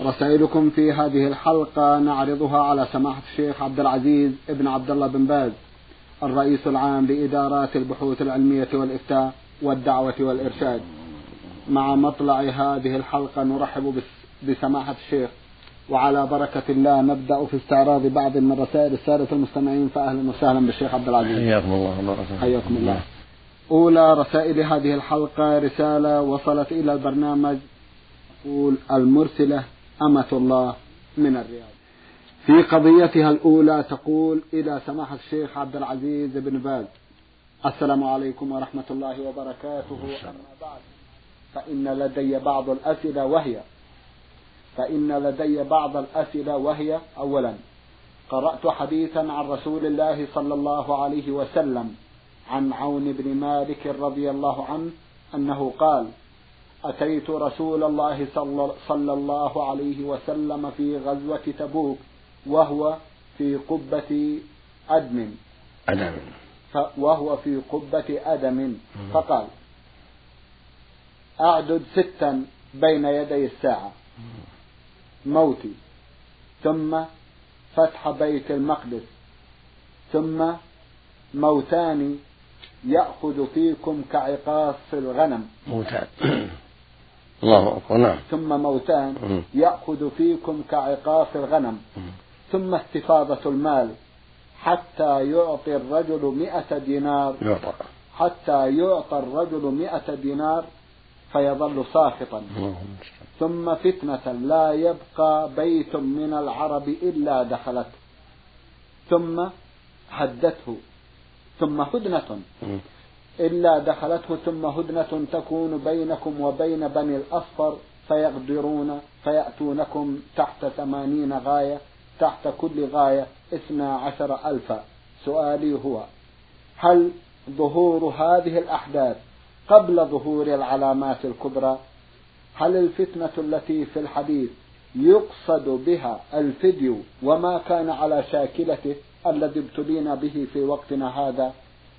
رسائلكم في هذه الحلقة نعرضها على سماحة الشيخ عبد العزيز ابن عبد الله بن باز الرئيس العام لإدارات البحوث العلمية والإفتاء والدعوة والإرشاد. مع مطلع هذه الحلقة نرحب بسماحة الشيخ. وعلى بركة الله نبدأ في استعراض بعض من رسائل السادة المستمعين فأهلا وسهلا بالشيخ عبد العزيز. حياكم الله حياكم الله. أولى رسائل هذه الحلقة رسالة وصلت إلى البرنامج تقول المرسلة أمة الله من الرياض. في قضيتها الأولى تقول إلى سماحة الشيخ عبد العزيز بن باز السلام عليكم ورحمة الله وبركاته. أما بعد فإن لدي بعض الأسئلة وهي فإن لدي بعض الأسئلة وهي أولا قرأت حديثا عن رسول الله صلى الله عليه وسلم عن عون بن مالك رضي الله عنه أنه قال أتيت رسول الله صلى الله عليه وسلم في غزوة تبوك وهو في قبة أدم. أدم. وهو في قبة أدم. فقال أعدد ستا بين يدي الساعة موتي ثم فتح بيت المقدس ثم موتان يأخذ فيكم كعقاص الغنم. موتان. الله أكبر نعم. ثم موتان يأخذ فيكم كعقاص الغنم. ثم استفاضة المال حتى يعطي الرجل مئة دينار. يعطى. حتى يعطى الرجل مئة دينار فيظل ساخطا. ثم فتنة لا يبقى بيت من العرب إلا دخلته. ثم هدته ثم هدنة إلا دخلته ثم هدنة تكون بينكم وبين بني الأصفر فيغدرون فيأتونكم تحت ثمانين غاية تحت كل غاية اثنا عشر ألفا. سؤالي هو هل ظهور هذه الأحداث قبل ظهور العلامات الكبرى؟ هل الفتنة التي في الحديث يقصد بها الفديو وما كان على شاكلته الذي ابتلينا به في وقتنا هذا؟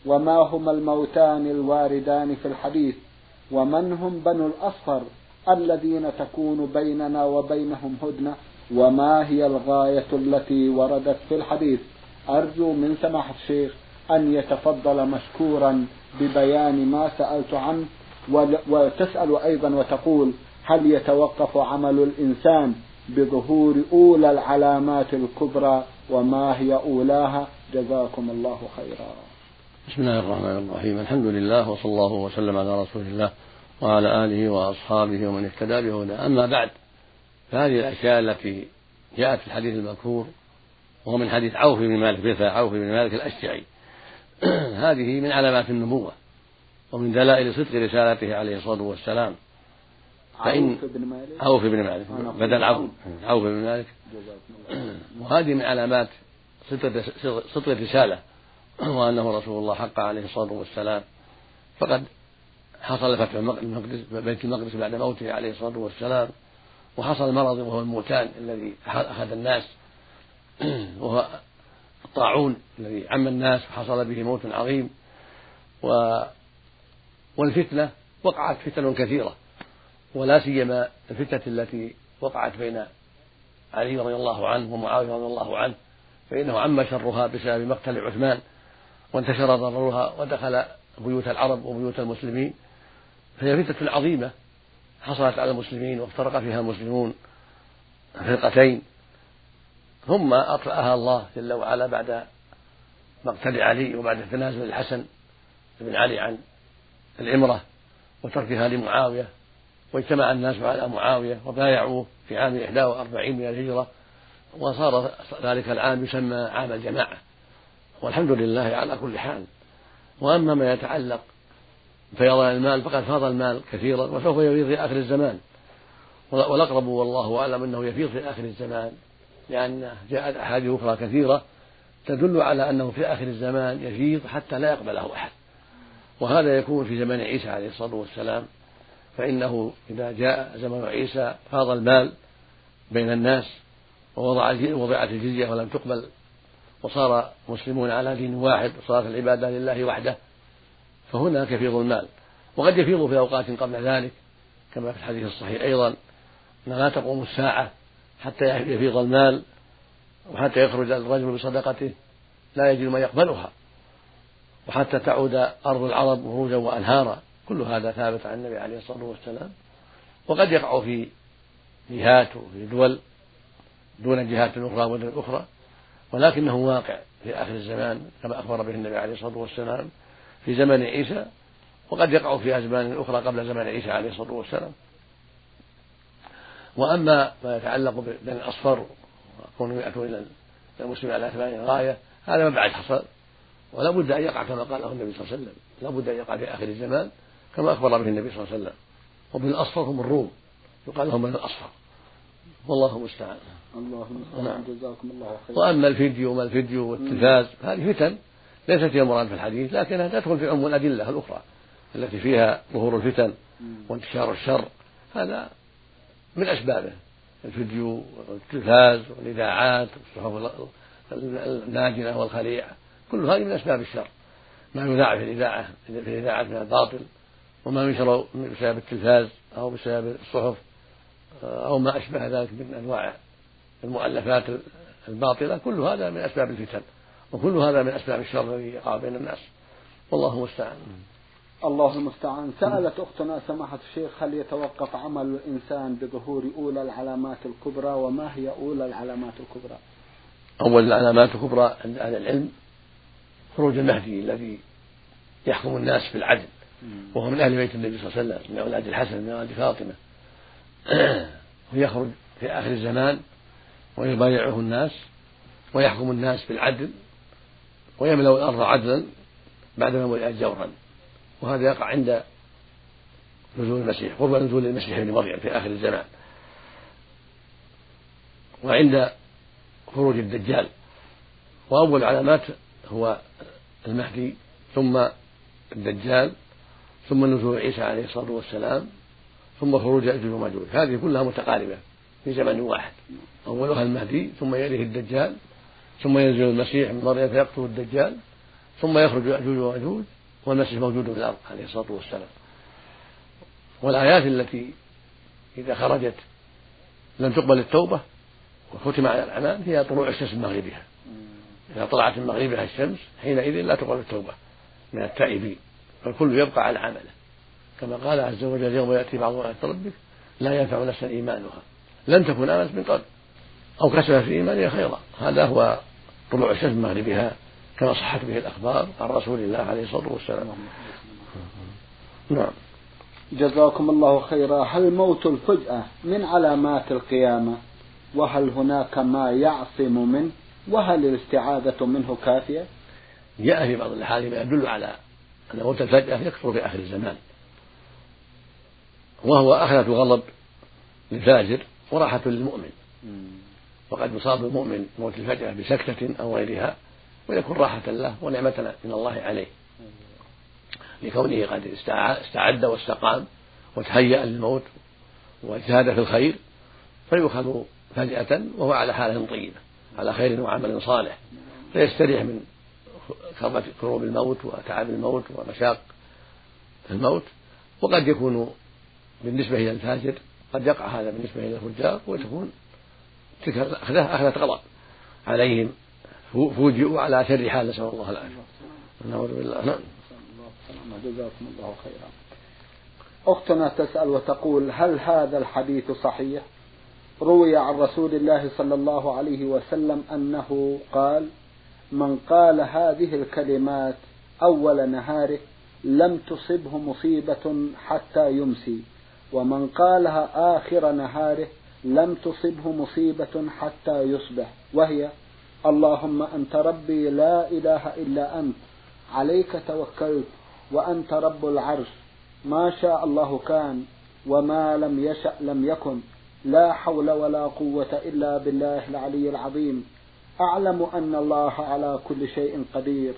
وما هما الموتان الواردان في الحديث ومن هم بنو الأصفر الذين تكون بيننا وبينهم هدنة وما هي الغاية التي وردت في الحديث؟ أرجو من سماحة الشيخ أن يتفضل مشكورا ببيان ما سألت عنه وتسأل أيضا وتقول هل يتوقف عمل الإنسان بظهور أولى العلامات الكبرى وما هي أولاها؟ جزاكم الله خيرا. بسم الله الرحمن الرحيم الحمد لله وصلى الله وسلم على رسول الله وعلى آله وأصحابه ومن اهتدى بهداه أما بعد فهذه الأشياء التي جاءت في الحديث المذكور وهو من حديث عوف بن مالك بن عوف بن مالك الأشجعي. هذه من علامات النبوة ومن دلائل صدق رسالته عليه الصلاة والسلام. فإن عوف بن مالك؟ عوف بن مالك بدل عوف عوف. بن مالك. وهذه من علامات صدق الرسالة وأنه رسول الله حق عليه الصلاة والسلام. فقد حصل فتح المقدس بيت المقدس بعد موته عليه الصلاة والسلام وحصل مرض وهو الموتان الذي أخذ الناس. وهو الطاعون الذي عم الناس وحصل به موت عظيم. و والفتنة وقعت فتن كثيرة. ولا سيما الفتنة التي وقعت بين علي رضي الله عنه ومعاوية رضي الله عنه فإنه عم شرها بسبب مقتل عثمان. وانتشر ضررها ودخل بيوت العرب وبيوت المسلمين فهي فتنة عظيمة حصلت على المسلمين وافترق فيها المسلمون فرقتين. ثم أطفأها الله جل وعلا بعد مقتل علي وبعد تنازل الحسن بن علي عن العمرة وتركها لمعاوية واجتمع الناس على معاوية وبايعوه في عام 41 من الهجرة وصار ذلك العام يسمى عام الجماعة. والحمد لله على كل حال. وأما ما يتعلق بفيضان المال فقد فاض المال كثيرا وسوف يفيض في آخر الزمان. والأقرب والله أعلم أنه يفيض في آخر الزمان لأن جاءت أحاديث أخرى كثيرة تدل على أنه في آخر الزمان يفيض حتى لا يقبله أحد. وهذا يكون في زمن عيسى عليه الصلاة والسلام. فإنه إذا جاء زمن عيسى فاض المال بين الناس ووضع وضعت الجزية ولم تقبل وصار المسلمون على دين واحد وصارت العبادة لله وحده. فهناك يفيض المال. وقد يفيض في أوقات قبل ذلك كما في الحديث الصحيح أيضا أن لا تقوم الساعة حتى يفيض المال وحتى يخرج الرجل بصدقته. لا يجد من يقبلها. وحتى تعود أرض العرب خروجا وأنهارا. كل هذا ثابت عن النبي عليه الصلاة والسلام. وقد يقع في جهات وفي دول دون جهات أخرى ودول أخرى. ولكنه واقع في آخر الزمان كما أخبر به النبي عليه الصلاة والسلام في زمن عيسى وقد يقع في أزمان أخرى قبل زمن عيسى عليه الصلاة والسلام. وأما ما يتعلق بين الأصفر وكونه يأتوا إلى المسلم على أثمان غاية هذا ما بعد حصل. ولا بد أن يقع كما قاله النبي صلى الله عليه وسلم. لا بد أن يقع في آخر الزمان كما أخبر به النبي صلى الله عليه وسلم. وبن الأصفر هم الروم يقال لهم بن الأصفر. والله المستعان الله المستعان نعم. جزاكم الله خيرا. وأما الفيديو وما الفيديو والتلفاز هذه فتن ليست هي المراد في الحديث لكنها تدخل في عموم الأدلة الأخرى التي فيها ظهور الفتن وانتشار الشر. هذا من أسبابه. الفيديو والتلفاز والإذاعات والصحف الناجنة والخليعة كل هذه من أسباب الشر. ما يذاع في الإذاعة في الإذاعة من الباطل وما ينشر بسبب التلفاز أو بسبب الصحف. أو ما أشبه ذلك من أنواع المؤلفات الباطلة كل هذا من أسباب الفتن وكل هذا من أسباب الشر الذي يقع بين الناس. والله المستعان. الله المستعان. سألت أختنا سماحة الشيخ هل يتوقف عمل الإنسان بظهور أولى العلامات الكبرى وما هي أولى العلامات الكبرى؟ أول العلامات الكبرى عند أهل العلم خروج المهدي الذي يحكم الناس بالعدل وهو من أهل بيت النبي صلى الله عليه وسلم من أولاد الحسن من أولاد فاطمة. ويخرج في آخر الزمان ويبايعه الناس ويحكم الناس بالعدل ويملأ الأرض عدلا بعدما ملئت جورا. وهذا يقع عند نزول المسيح قرب نزول المسيح ابن مريم في آخر الزمان. وعند خروج الدجال. وأول علامات هو المهدي ثم الدجال ثم نزول عيسى عليه الصلاة والسلام. ثم خروج يأجوج ومأجوج هذه كلها متقاربة في زمن واحد. أولها المهدي ثم يليه الدجال ثم ينزل المسيح من مريم فيقتل الدجال ثم يخرج يأجوج ومأجوج والمسيح موجود في الأرض عليه الصلاة والسلام. والآيات التي إذا خرجت لم تقبل التوبة وختم على الأعمال هي طلوع الشمس من مغربها. إذا طلعت من مغربها الشمس حينئذ لا تقبل التوبة من التائبين فالكل يبقى على عمله. كما قال عز وجل يوم يأتي بعض آيات ربك لا ينفع نفسا إيمانها. لم تكن آمنت من قبل أو كسبت في إيمانها خيرا. هذا هو طلوع الشمس من مغربها كما صحت به الأخبار عن رسول الله عليه الصلاة والسلام. نعم. جزاكم الله خيرا. هل موت الفجأة من علامات القيامة؟ وهل هناك ما يعصم منه؟ وهل الاستعاذة منه كافية؟ جاء في بعض الأحاديث ما يدل على أن موت الفجأة يكثر في آخر الزمان. وهو أخذة غضب للفاجر وراحة للمؤمن. وقد يصاب المؤمن موت الفجأة بسكتة أو غيرها ويكون راحة له ونعمة من الله عليه. لكونه قد استعد واستقام وتهيأ للموت واجتهد في الخير فيؤخذ فجأة وهو على حالة طيبة على خير وعمل صالح. فيستريح من كروب الموت وتعب الموت ومشاق الموت. وقد يكون بالنسبة إلى الفاجر قد يقع هذا بالنسبة إلى الفجار وتكون تلك أخذة أخذة غضب عليهم. فوجئوا على شر حال نسأل الله العافية. نعوذ بالله. نعم. جزاكم الله خيرا. أختنا تسأل وتقول هل هذا الحديث صحيح؟ روي عن رسول الله صلى الله عليه وسلم أنه قال من قال هذه الكلمات أول نهاره لم تصبه مصيبة حتى يمسي. ومن قالها آخر نهاره لم تصبه مصيبة حتى يصبح وهي اللهم أنت ربي لا إله إلا أنت عليك توكلت وأنت رب العرش ما شاء الله كان وما لم يشأ لم يكن لا حول ولا قوة إلا بالله العلي العظيم. أعلم أن الله على كل شيء قدير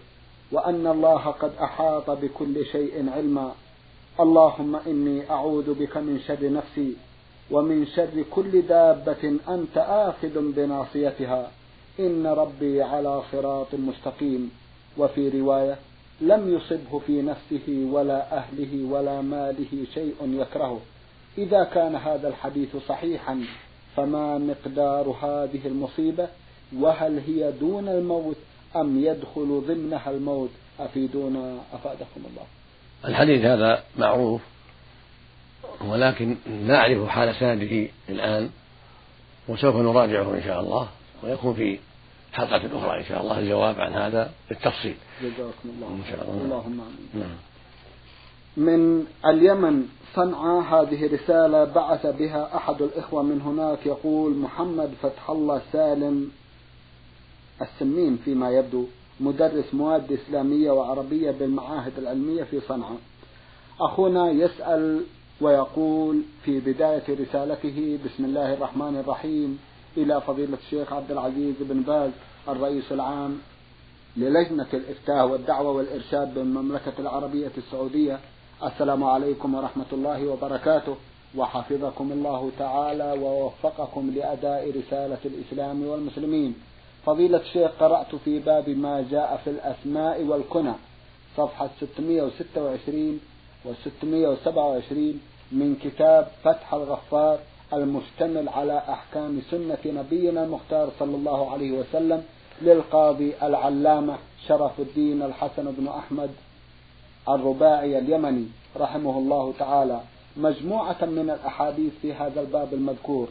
وأن الله قد أحاط بكل شيء علما. اللهم إني أعوذ بك من شر نفسي ومن شر كل دابة أنت آخذ بناصيتها. إن ربي على صراط مستقيم. وفي رواية لم يصبه في نفسه ولا أهله ولا ماله شيء يكرهه. إذا كان هذا الحديث صحيحا فما مقدار هذه المصيبة؟ وهل هي دون الموت أم يدخل ضمنها الموت؟ أفيدونا أفادكم الله. الحديث هذا معروف ولكن لا أعرف حال سنده الآن وسوف نراجعه إن شاء الله ويكون في حلقة أخرى إن شاء الله الجواب عن هذا بالتفصيل. جزاكم الله إن شاء الله. اللهم آمين. نعم. من اليمن صنعاء هذه رسالة بعث بها أحد الإخوة من هناك يقول محمد فتح الله سالم السمين فيما يبدو مدرس مواد إسلامية وعربية بالمعاهد العلمية في صنعاء. أخونا يسأل ويقول في بداية رسالته بسم الله الرحمن الرحيم إلى فضيلة الشيخ عبد العزيز بن باز الرئيس العام للجنة الإفتاء والدعوة والإرشاد بالمملكة العربية السعودية. السلام عليكم ورحمة الله وبركاته. وحفظكم الله تعالى ووفقكم لأداء رسالة الإسلام والمسلمين. فضيلة الشيخ قرأت في باب ما جاء في الأسماء والكنى صفحة 626 و 627 من كتاب فتح الغفار المشتمل على أحكام سنة نبينا المختار صلى الله عليه وسلم للقاضي العلامة شرف الدين الحسن بن أحمد الرباعي اليمني رحمه الله تعالى. مجموعة من الأحاديث في هذا الباب المذكور.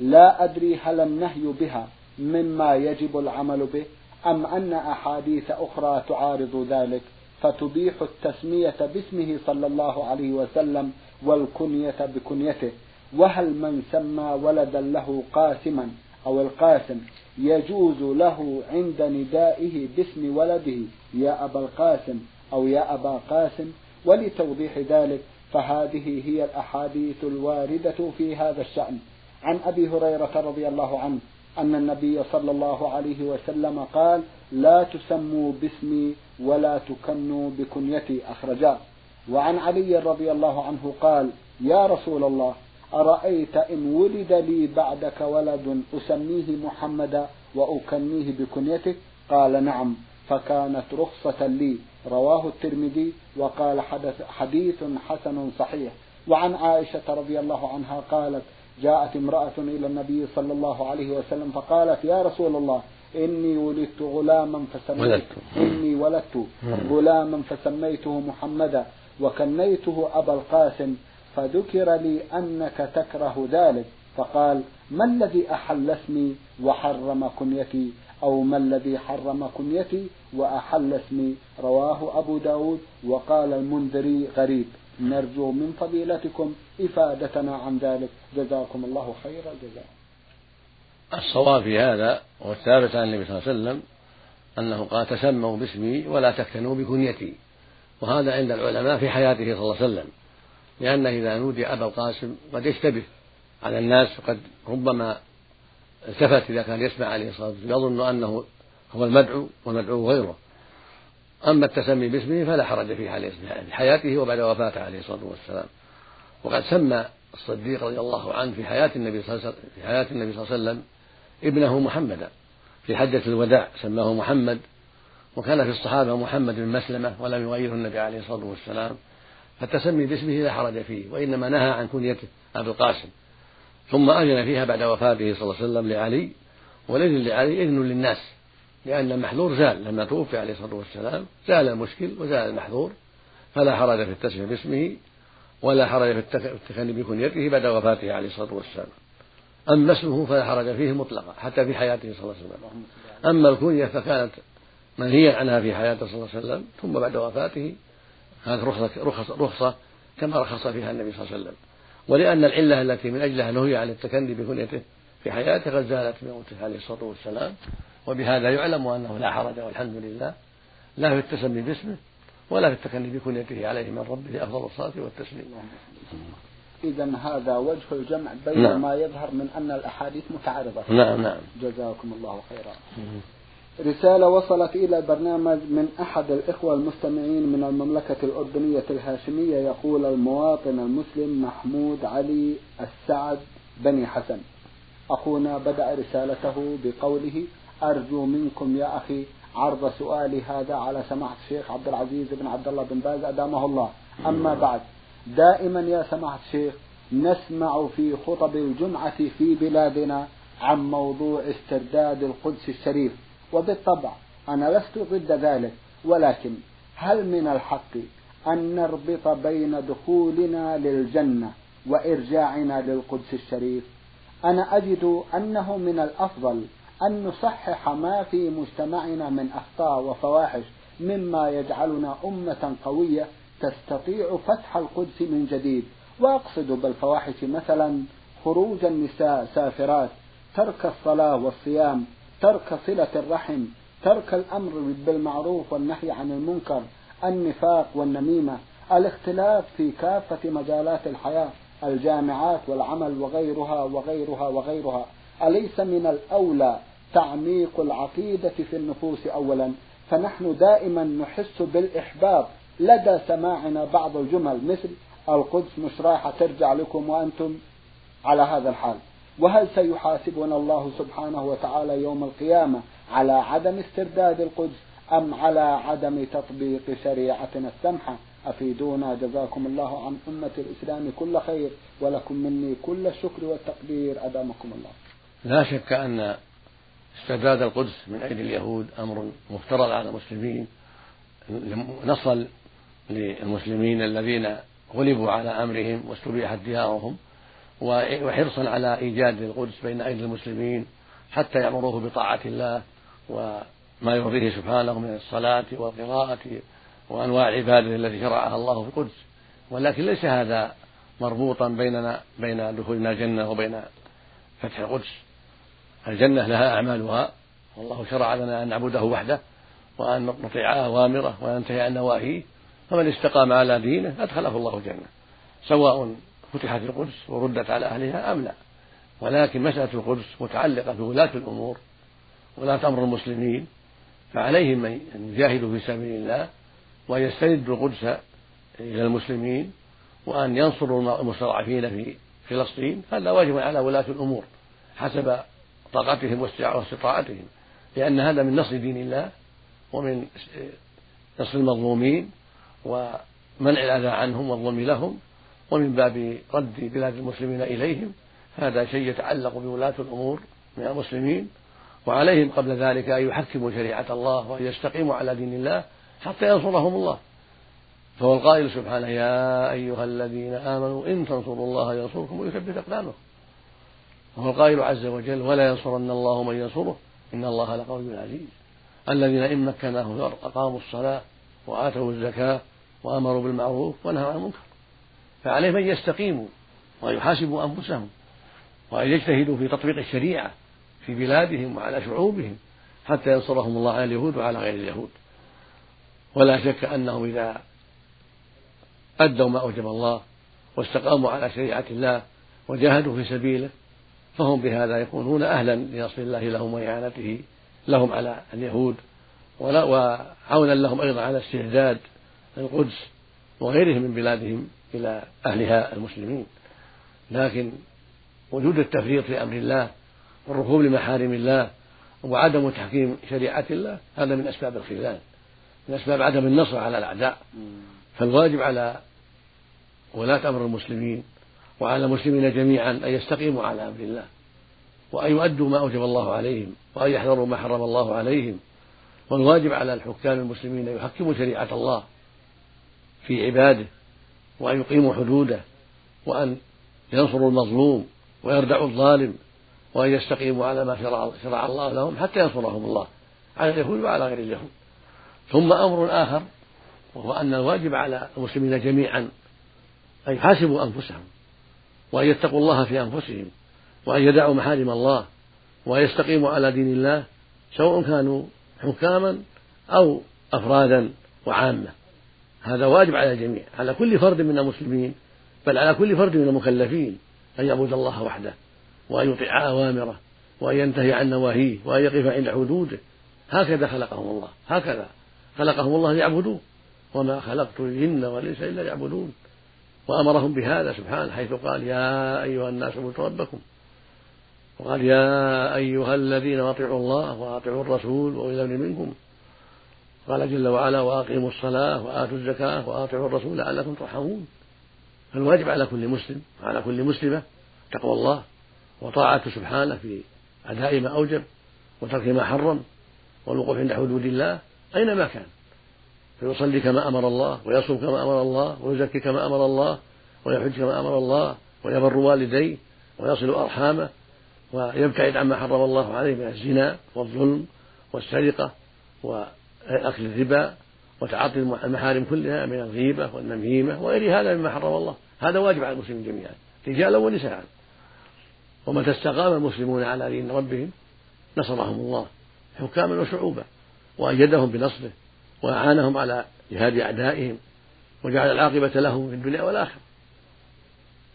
لا أدري هل النهي بها. مما يجب العمل به أم أن أحاديث أخرى تعارض ذلك؟ فتبيح التسمية باسمه صلى الله عليه وسلم والكنية بكنيته. وهل من سمى ولدا له قاسما أو القاسم يجوز له عند ندائه باسم ولده يا أبا القاسم أو يا أبا قاسم؟ ولتوضيح ذلك فهذه هي الأحاديث الواردة في هذا الشأن. عن أبي هريرة رضي الله عنه أن النبي صلى الله عليه وسلم قال لا تسموا باسمي ولا تكنوا بكنيتي. أخرجاه وعن علي رضي الله عنه قال يا رسول الله أرأيت إن ولد لي بعدك ولد أسميه محمدا وأكنيه بكنيتك؟ قال نعم. فكانت رخصة لي. رواه الترمذي وقال حديث حسن صحيح. وعن عائشة رضي الله عنها قالت جاءت امرأة إلى النبي صلى الله عليه وسلم فقالت يا رسول الله إني ولدت غلاما فسميت إني ولدت غلاما فسميته محمدا وكنيته أبا القاسم فذكر لي أنك تكره ذلك. فقال ما الذي أحل اسمي وحرم كنيتي؟ أو ما الذي حرم كنيتي وأحل اسمي رواه أبو داود وقال المنذري غريب. نرجو من فضيلتكم إفادتنا عن ذلك. جزاكم الله خير الجزاء. الصواب في هذا والثابت عن النبي صلى الله عليه وسلم أنه قال تسموا باسمي ولا تكتنوا بكنيتي. وهذا عند العلماء في حياته صلى الله عليه وسلم. لأنه إذا نودي أبا القاسم قد يشتبه على الناس وقد ربما التفت إذا كان يسمع عليه الصلاة والسلام يظن أنه هو المدعو والمدعو غيره. أما التسمي باسمه فلا حرج فيه عليه في حياته وبعد وفاته عليه الصلاة والسلام. وقد سمى الصديق رضي الله عنه في حياة النبي صلى الله عليه وسلم في حياة النبي صلى الله عليه وسلم ابنه محمدا في حجة الوداع سماه محمد. وكان في الصحابة محمد بن مسلمة ولم يغيره النبي عليه الصلاة والسلام. فالتسمي باسمه لا حرج فيه وإنما نهى عن كنيته أبي القاسم. ثم أذن فيها بعد وفاته صلى الله عليه وسلم لعلي والإذن لعلي إذن للناس. لأن المحذور زال لما توفي عليه الصلاة والسلام زال المشكل وزال المحذور فلا حرج في التسمية باسمه ولا حرج في التكني بكنيته بعد وفاته عليه الصلاة والسلام. أما اسمه فلا حرج فيه مطلقا حتى في حياته صلى الله عليه وسلم. أما الكنية فكانت منهيا عنها في حياته صلى الله عليه وسلم ثم بعد وفاته كانت رخصة, رخصة, رخصة كما رخص فيها النبي صلى الله عليه وسلم. ولأن العلة التي من أجلها نهي عن التكني بكنيته في حياته قد زالت بموته عليه الصلاة والسلام. وبهذا يعلم أنه لا حرج والحمد لله. لا في التسمي باسمه ولا في التكني بكنيته عليه من ربه أفضل الصلاة والتسليم. إذا هذا وجه الجمع بين نعم. ما يظهر من أن الأحاديث متعارضة. نعم نعم. جزاكم الله خيرا. رسالة وصلت إلى البرنامج من أحد الإخوة المستمعين من المملكة الأردنية الهاشمية يقول المواطن المسلم محمود علي السعد بني حسن. أخونا بدأ رسالته بقوله أرجو منكم يا أخي عرض سؤالي هذا على سماحة الشيخ عبد العزيز بن عبد الله بن باز أدامه الله. أما بعد دائما يا سماحة الشيخ نسمع في خطب الجمعة في بلادنا عن موضوع استرداد القدس الشريف. وبالطبع أنا لست ضد ذلك ولكن هل من الحق أن نربط بين دخولنا للجنة وإرجاعنا للقدس الشريف؟ أنا أجد أنه من الأفضل أن نصحح ما في مجتمعنا من أخطاء وفواحش مما يجعلنا أمة قوية تستطيع فتح القدس من جديد. وأقصد بالفواحش مثلا خروج النساء سافرات ترك الصلاة والصيام ترك صلة الرحم ترك الأمر بالمعروف والنهي عن المنكر النفاق والنميمة الاختلاف في كافة مجالات الحياة الجامعات والعمل وغيرها وغيرها وغيرها. أليس من الأولى تعميق العقيدة في النفوس أولا؟ فنحن دائما نحس بالإحباط لدى سماعنا بعض الجمل مثل القدس مش رايحة ترجع لكم وأنتم على هذا الحال. وهل سيحاسبنا الله سبحانه وتعالى يوم القيامة على عدم استرداد القدس أم على عدم تطبيق شريعتنا السمحة؟ أفيدونا جزاكم الله عن أمة الإسلام كل خير ولكم مني كل الشكر والتقدير أدامكم الله. لا شك أن استرداد القدس من أيدي اليهود أمر مفترض على المسلمين نصل للمسلمين الذين غلبوا على أمرهم واستبيحت ديارهم وحرصا على إيجاد القدس بين أيدي المسلمين حتى يأمروه بطاعة الله وما يرضيه سبحانه من الصلاة والقراءة وأنواع العبادة التي شرعها الله في القدس. ولكن ليس هذا مربوطا بيننا بين دخولنا الجنة وبين فتح القدس. الجنة لها أعمالها. والله شرع لنا أن نعبده وحده وأن نطيع أوامره وننتهي عن نواهيه. فمن استقام على دينه أدخله الله الجنة سواء فتحت القدس وردت على أهلها أم لا. ولكن مسألة القدس متعلقة بولاة الأمور ولاة أمر المسلمين فعليهم أن يجاهدوا في سبيل الله وأن يستردوا القدس إلى المسلمين وأن ينصروا المستضعفين في فلسطين. هذا واجب على ولاة الأمور حسب طاقتهم واستطاعتهم. لأن هذا من نصر دين الله ومن نصر المظلومين ومنع الأذى عنهم والظلم لهم ومن باب رد بلاد المسلمين إليهم. هذا شيء يتعلق بولاة الأمور من المسلمين وعليهم قبل ذلك أن يحكموا شريعة الله وأن يستقيموا على دين الله حتى ينصرهم الله. فهو القائل سبحانه يا أيها الذين آمنوا إن تنصروا الله ينصركم ويثبت أقدامكم. وهو القائل عز وجل ولا ينصرن الله من ينصره إن الله لقوي عزيز. الذين إن مكناهم أقاموا الصلاة وآتوا الزكاة وأمروا بالمعروف ونهوا عن المنكر. فعليهم أن يستقيموا وأن يحاسبوا أنفسهم وأن يجتهدوا في تطبيق الشريعة في بلادهم وعلى شعوبهم حتى ينصرهم الله على اليهود وعلى غير اليهود. ولا شك أنهم إذا أدوا ما أوجب الله واستقاموا على شريعة الله وجاهدوا في سبيله فهم بهذا يكونون أهلا لنصر الله لهم وإعانته لهم على اليهود وعونا لهم أيضا على استعداد القدس وغيرهم من بلادهم إلى أهلها المسلمين. لكن وجود التفريط في أمر الله والركوب لمحارم الله وعدم تحكيم شريعة الله هذا من أسباب الخذلان من أسباب عدم النصر على الأعداء. فالواجب على ولاة أمر المسلمين وعلى المسلمين جميعا أن يستقيموا على أمر الله وأن يؤدوا ما أوجب الله عليهم وأن يحذروا ما حرم الله عليهم. والواجب على الحكام المسلمين أن يحكموا شريعة الله في عباده وأن يقيموا حدوده وأن ينصروا المظلوم ويردعوا الظالم وأن يستقيموا على ما شرع الله لهم حتى ينصرهم الله على اليهود وعلى غير اليهود. ثم أمر آخر وهو أن الواجب على المسلمين جميعا أن يحاسبوا أنفسهم. وأن يتقوا الله في أنفسهم وأن يدعوا محارم الله وأن يستقيموا على دين الله سواء كانوا حكاما أو أفرادا وعامة. هذا واجب على الجميع على كل فرد من المسلمين بل على كل فرد من المكلفين أن يعبد الله وحده وأن يطيع أوامره وأن ينتهي عن نواهيه وأن يقف عند حدوده. هكذا خلقهم الله هكذا خلقهم الله ليعبدوه. وما خلقت الجن والإنس إلا ليعبدون. وأمرهم بهذا سبحانه حيث قال يا أيها الناس اعبدوا ربكم. وقال يا أيها الذين أطيعوا الله وأطيعوا الرسول وأولي الأمر منكم. قال جل وعلا وأقيموا الصلاة وآتوا الزكاة وأطيعوا الرسول لعلكم ترحمون. فالواجب على كل مسلم وعلى كل مسلمة تقوى الله وطاعته سبحانه في أداء ما أوجب وترك ما حرم والوقوف عند حدود الله أينما كان. فيصلي كما أمر الله ويصوم كما أمر الله ويزكي كما أمر الله ويحج كما أمر الله ويبر والديه ويصل أرحامه ويبتعد عما حرم الله عليه من الزنا والظلم والسرقة وأكل الربا وتعاطي المحارم كلها من الغيبة والنميمة وغير هذا مما حرم الله. هذا واجب على المسلمين جميعا رجالا ونساء. ومتى استقام المسلمون على دين ربهم نصرهم الله حكاما وشعوبا وأيدهم بنصره وأعانهم على جهاد أعدائهم وجعل العاقبة لهم في الدنيا والآخرة.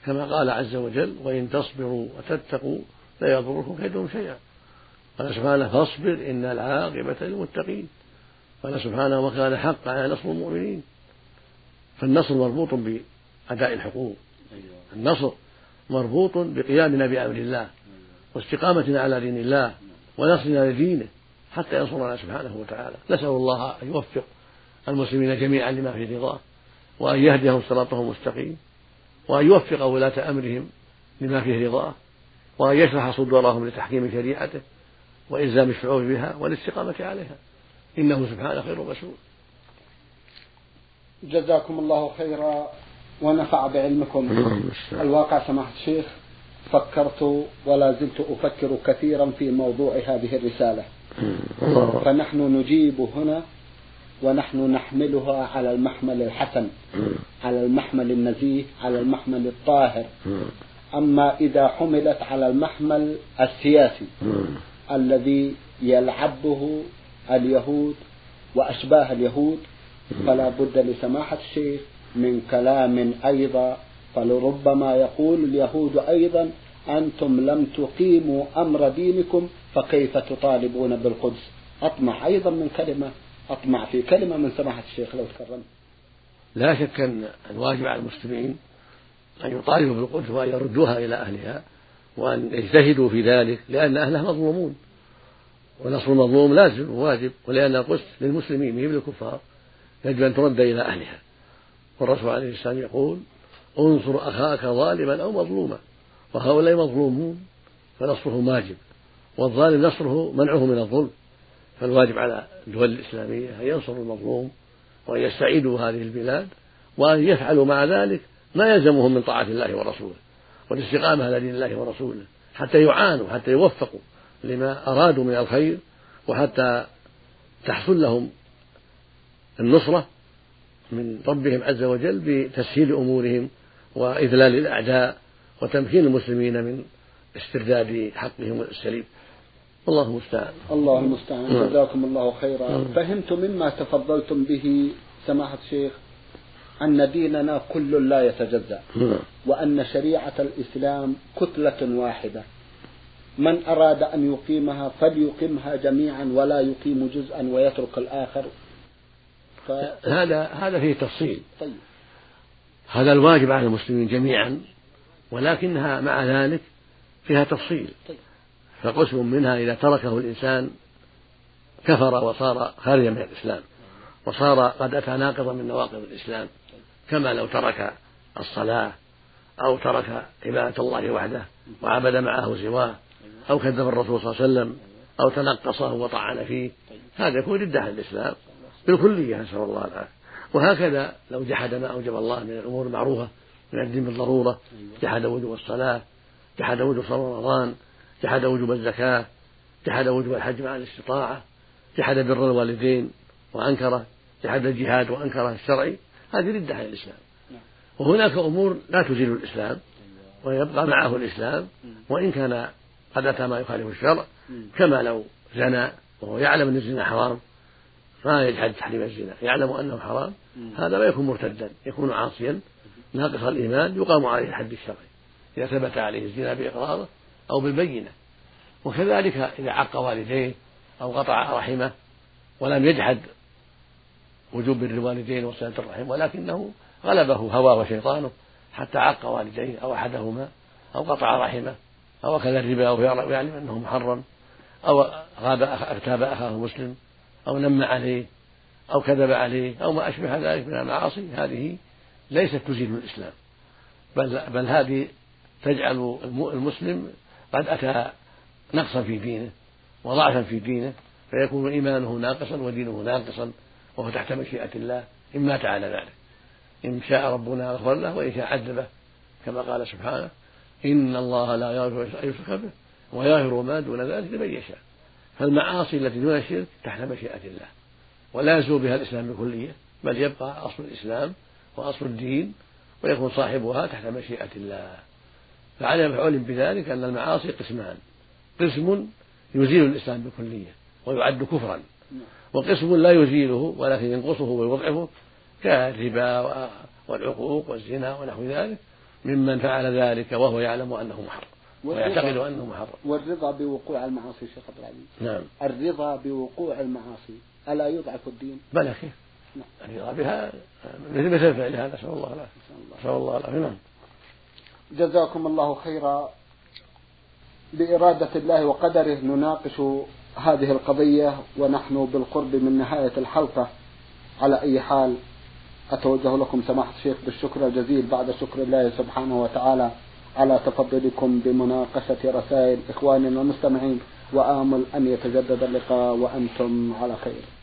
كما قال عز وجل وإن تصبروا وتتقوا لا يضركم كيدهم شيئا. قال سبحانه فاصبر إن العاقبة للمتقين. قال سبحانه وكان حقا على نصر المؤمنين. فالنصر مربوط بأداء الحقوق. النصر مربوط بقيامنا بأمر الله واستقامتنا على دين الله ونصرنا لدينه. حتى ينصرنا سبحانه وتعالى. نسأل الله أن يوفق المسلمين جميعا لما في رضاه وأن يهديهم صراطه المستقيم وأن يوفق ولاة أمرهم لما فيه رضاه وأن يشرح صدورهم لتحكيم شريعته وإلزام الشعوب بها والاستقامة عليها. إنه سبحانه خير مسؤول جزاكم الله خيرا ونفع بعلمكم. الواقع سماحة الشيخ. فكرت ولا زلت أفكر كثيرا في موضوع هذه الرسالة. فنحن نجيب هنا ونحن نحملها على المحمل الحسن على المحمل النزيه على المحمل الطاهر. أما إذا حملت على المحمل السياسي الذي يلعبه اليهود وأشباه اليهود فلا بد لسماحة الشيخ من كلام أيضا فلربما يقول اليهود أيضا أنتم لم تقيموا أمر دينكم فكيف تطالبون بالقدس؟ أطمع أيضا من كلمة أطمع في كلمة من سماحة الشيخ لو تكرمت. لا شك أن الواجب على المسلمين أن يطالبوا بالقدس وأن يردوها إلى أهلها وأن يجتهدوا في ذلك لأن أهلها مظلومون. ونصر المظلوم لازم وواجب ولأن القدس للمسلمين مهم للكفار يجب أن ترد إلى أهلها. والرسول عليه السلام يقول انصر أخاك ظالما أو مظلوما. وهؤلاء مظلومون فنصرهم واجب والظالم نصره منعه من الظلم. فالواجب على الدول الإسلامية أن ينصروا المظلوم وأن يستعيدوا هذه البلاد وأن يفعلوا مع ذلك ما يلزمهم من طاعة الله ورسوله والاستقامة على دين الله ورسوله حتى يعانوا حتى يوفقوا لما أرادوا من الخير وحتى تحصل لهم النصرة من ربهم عز وجل بتسهيل أمورهم وإذلال الأعداء وتمكين المسلمين من استرداد حقهم السليم الله المستعان الله المستعان نعم. جزاكم الله خيرا نعم. فهمت مما تفضلتم به سماحة الشيخ أن ديننا كل لا يتجزأ نعم. وأن شريعة الإسلام كتلة واحدة من أراد أن يقيمها فليقيمها جميعا ولا يقيم جزءا ويترك الآخر ف... هذا هذا فيه تفصيل طيب. هذا الواجب على المسلمين جميعا ولكنها مع ذلك فيها تفصيل. طيب. فقسم منها إذا تركه الإنسان كفر وصار خارجا من الإسلام وصار قد أتى ناقضا من نواقض الإسلام كما لو ترك الصلاة أو ترك عبادة الله وحده وعبد معه سواه أو كذب الرسول صلى الله عليه وسلم أو تنقصه وطعن فيه هذا يكون ردة عن الإسلام. بالكلية نسأل الله العافية. وهكذا لو جحد ما أوجب الله من الأمور المعروفة من الدين بالضرورة جحد وجوب الصلاة جحد وجوب صوم رمضان جحد وجوب الزكاة جحد وجوب الحج مع الاستطاعة جحد بر الوالدين وأنكره جحد الجهاد وأنكره الشرعي هذه ردة عن الإسلام. وهناك أمور لا تزيل الإسلام ويبقى معه الإسلام وإن كان قد أتى ما يخالف الشرع كما لو زنى وهو يعلم أن الزنا حرام ما يجحد تحريم الزنا يعلم أنه حرام هذا لا يكون مرتدا يكون عاصيا ناقص الإيمان يقام عليه الحد الشرعي. إذا ثبت عليه الزنا بإقراره أو بالبينة. وكذلك إذا عق والديه أو قطع رحمه ولم يجحد وجوب بر الوالدين وصلة الرحم ولكنه غلبه هواه وشيطانه حتى عق والديه أو أحدهما أو قطع رحمه أو أكل الربا أو يعلم أنه محرم أو غاب اغتاب أخاه مسلم. أو نم عليه أو كذب عليه أو ما أشبه ذلك من المعاصي هذه ليست تزيل الإسلام. بل بل هذه تجعل المسلم قد أتى نقصا في دينه وضعفا في دينه فيكون إيمانه ناقصا ودينه ناقصا وهو تحت مشيئة الله إن مات على ذلك. إن شاء ربنا غفر له وإن شاء عذبه كما قال سبحانه إن الله لا يغفر أن يشرك به ويغفر ما دون ذلك لمن يشاء. فالمعاصي التي دون الشرك تحت مشيئة الله. ولا يزول بها الإسلام بكلية بل يبقى أصل الإسلام وأصل الدين ويكون صاحبها تحت مشيئة الله. فعلى مفعول بذلك أن المعاصي قسمان. قسم يزيل الإسلام بكلية ويعد كفرا. وقسم لا يزيله ولكن ينقصه ويضعفه كالربا والعقوق والزنا ونحو ذلك ممن فعل ذلك وهو يعلم أنه محرم. ويعتقد أنه محرم. والرضا بوقوع المعاصي شيخ عبد العزيز. نعم. الرضا بوقوع المعاصي. ألا يضعف الدين؟ بلى كيف نعم. الرضا بها مثل مثل فعلها نسأل الله العافية. نسأل الله العافية. نعم. جزاكم الله خيرا. بإرادة الله وقدره نناقش هذه القضية ونحن بالقرب من نهاية الحلقة. على أي حال أتوجه لكم سماحة الشيخ بالشكر الجزيل بعد شكر الله سبحانه وتعالى. على تفضلكم بمناقشة رسائل إخواننا المستمعين وآمل أن يتجدد اللقاء وأنتم على خير.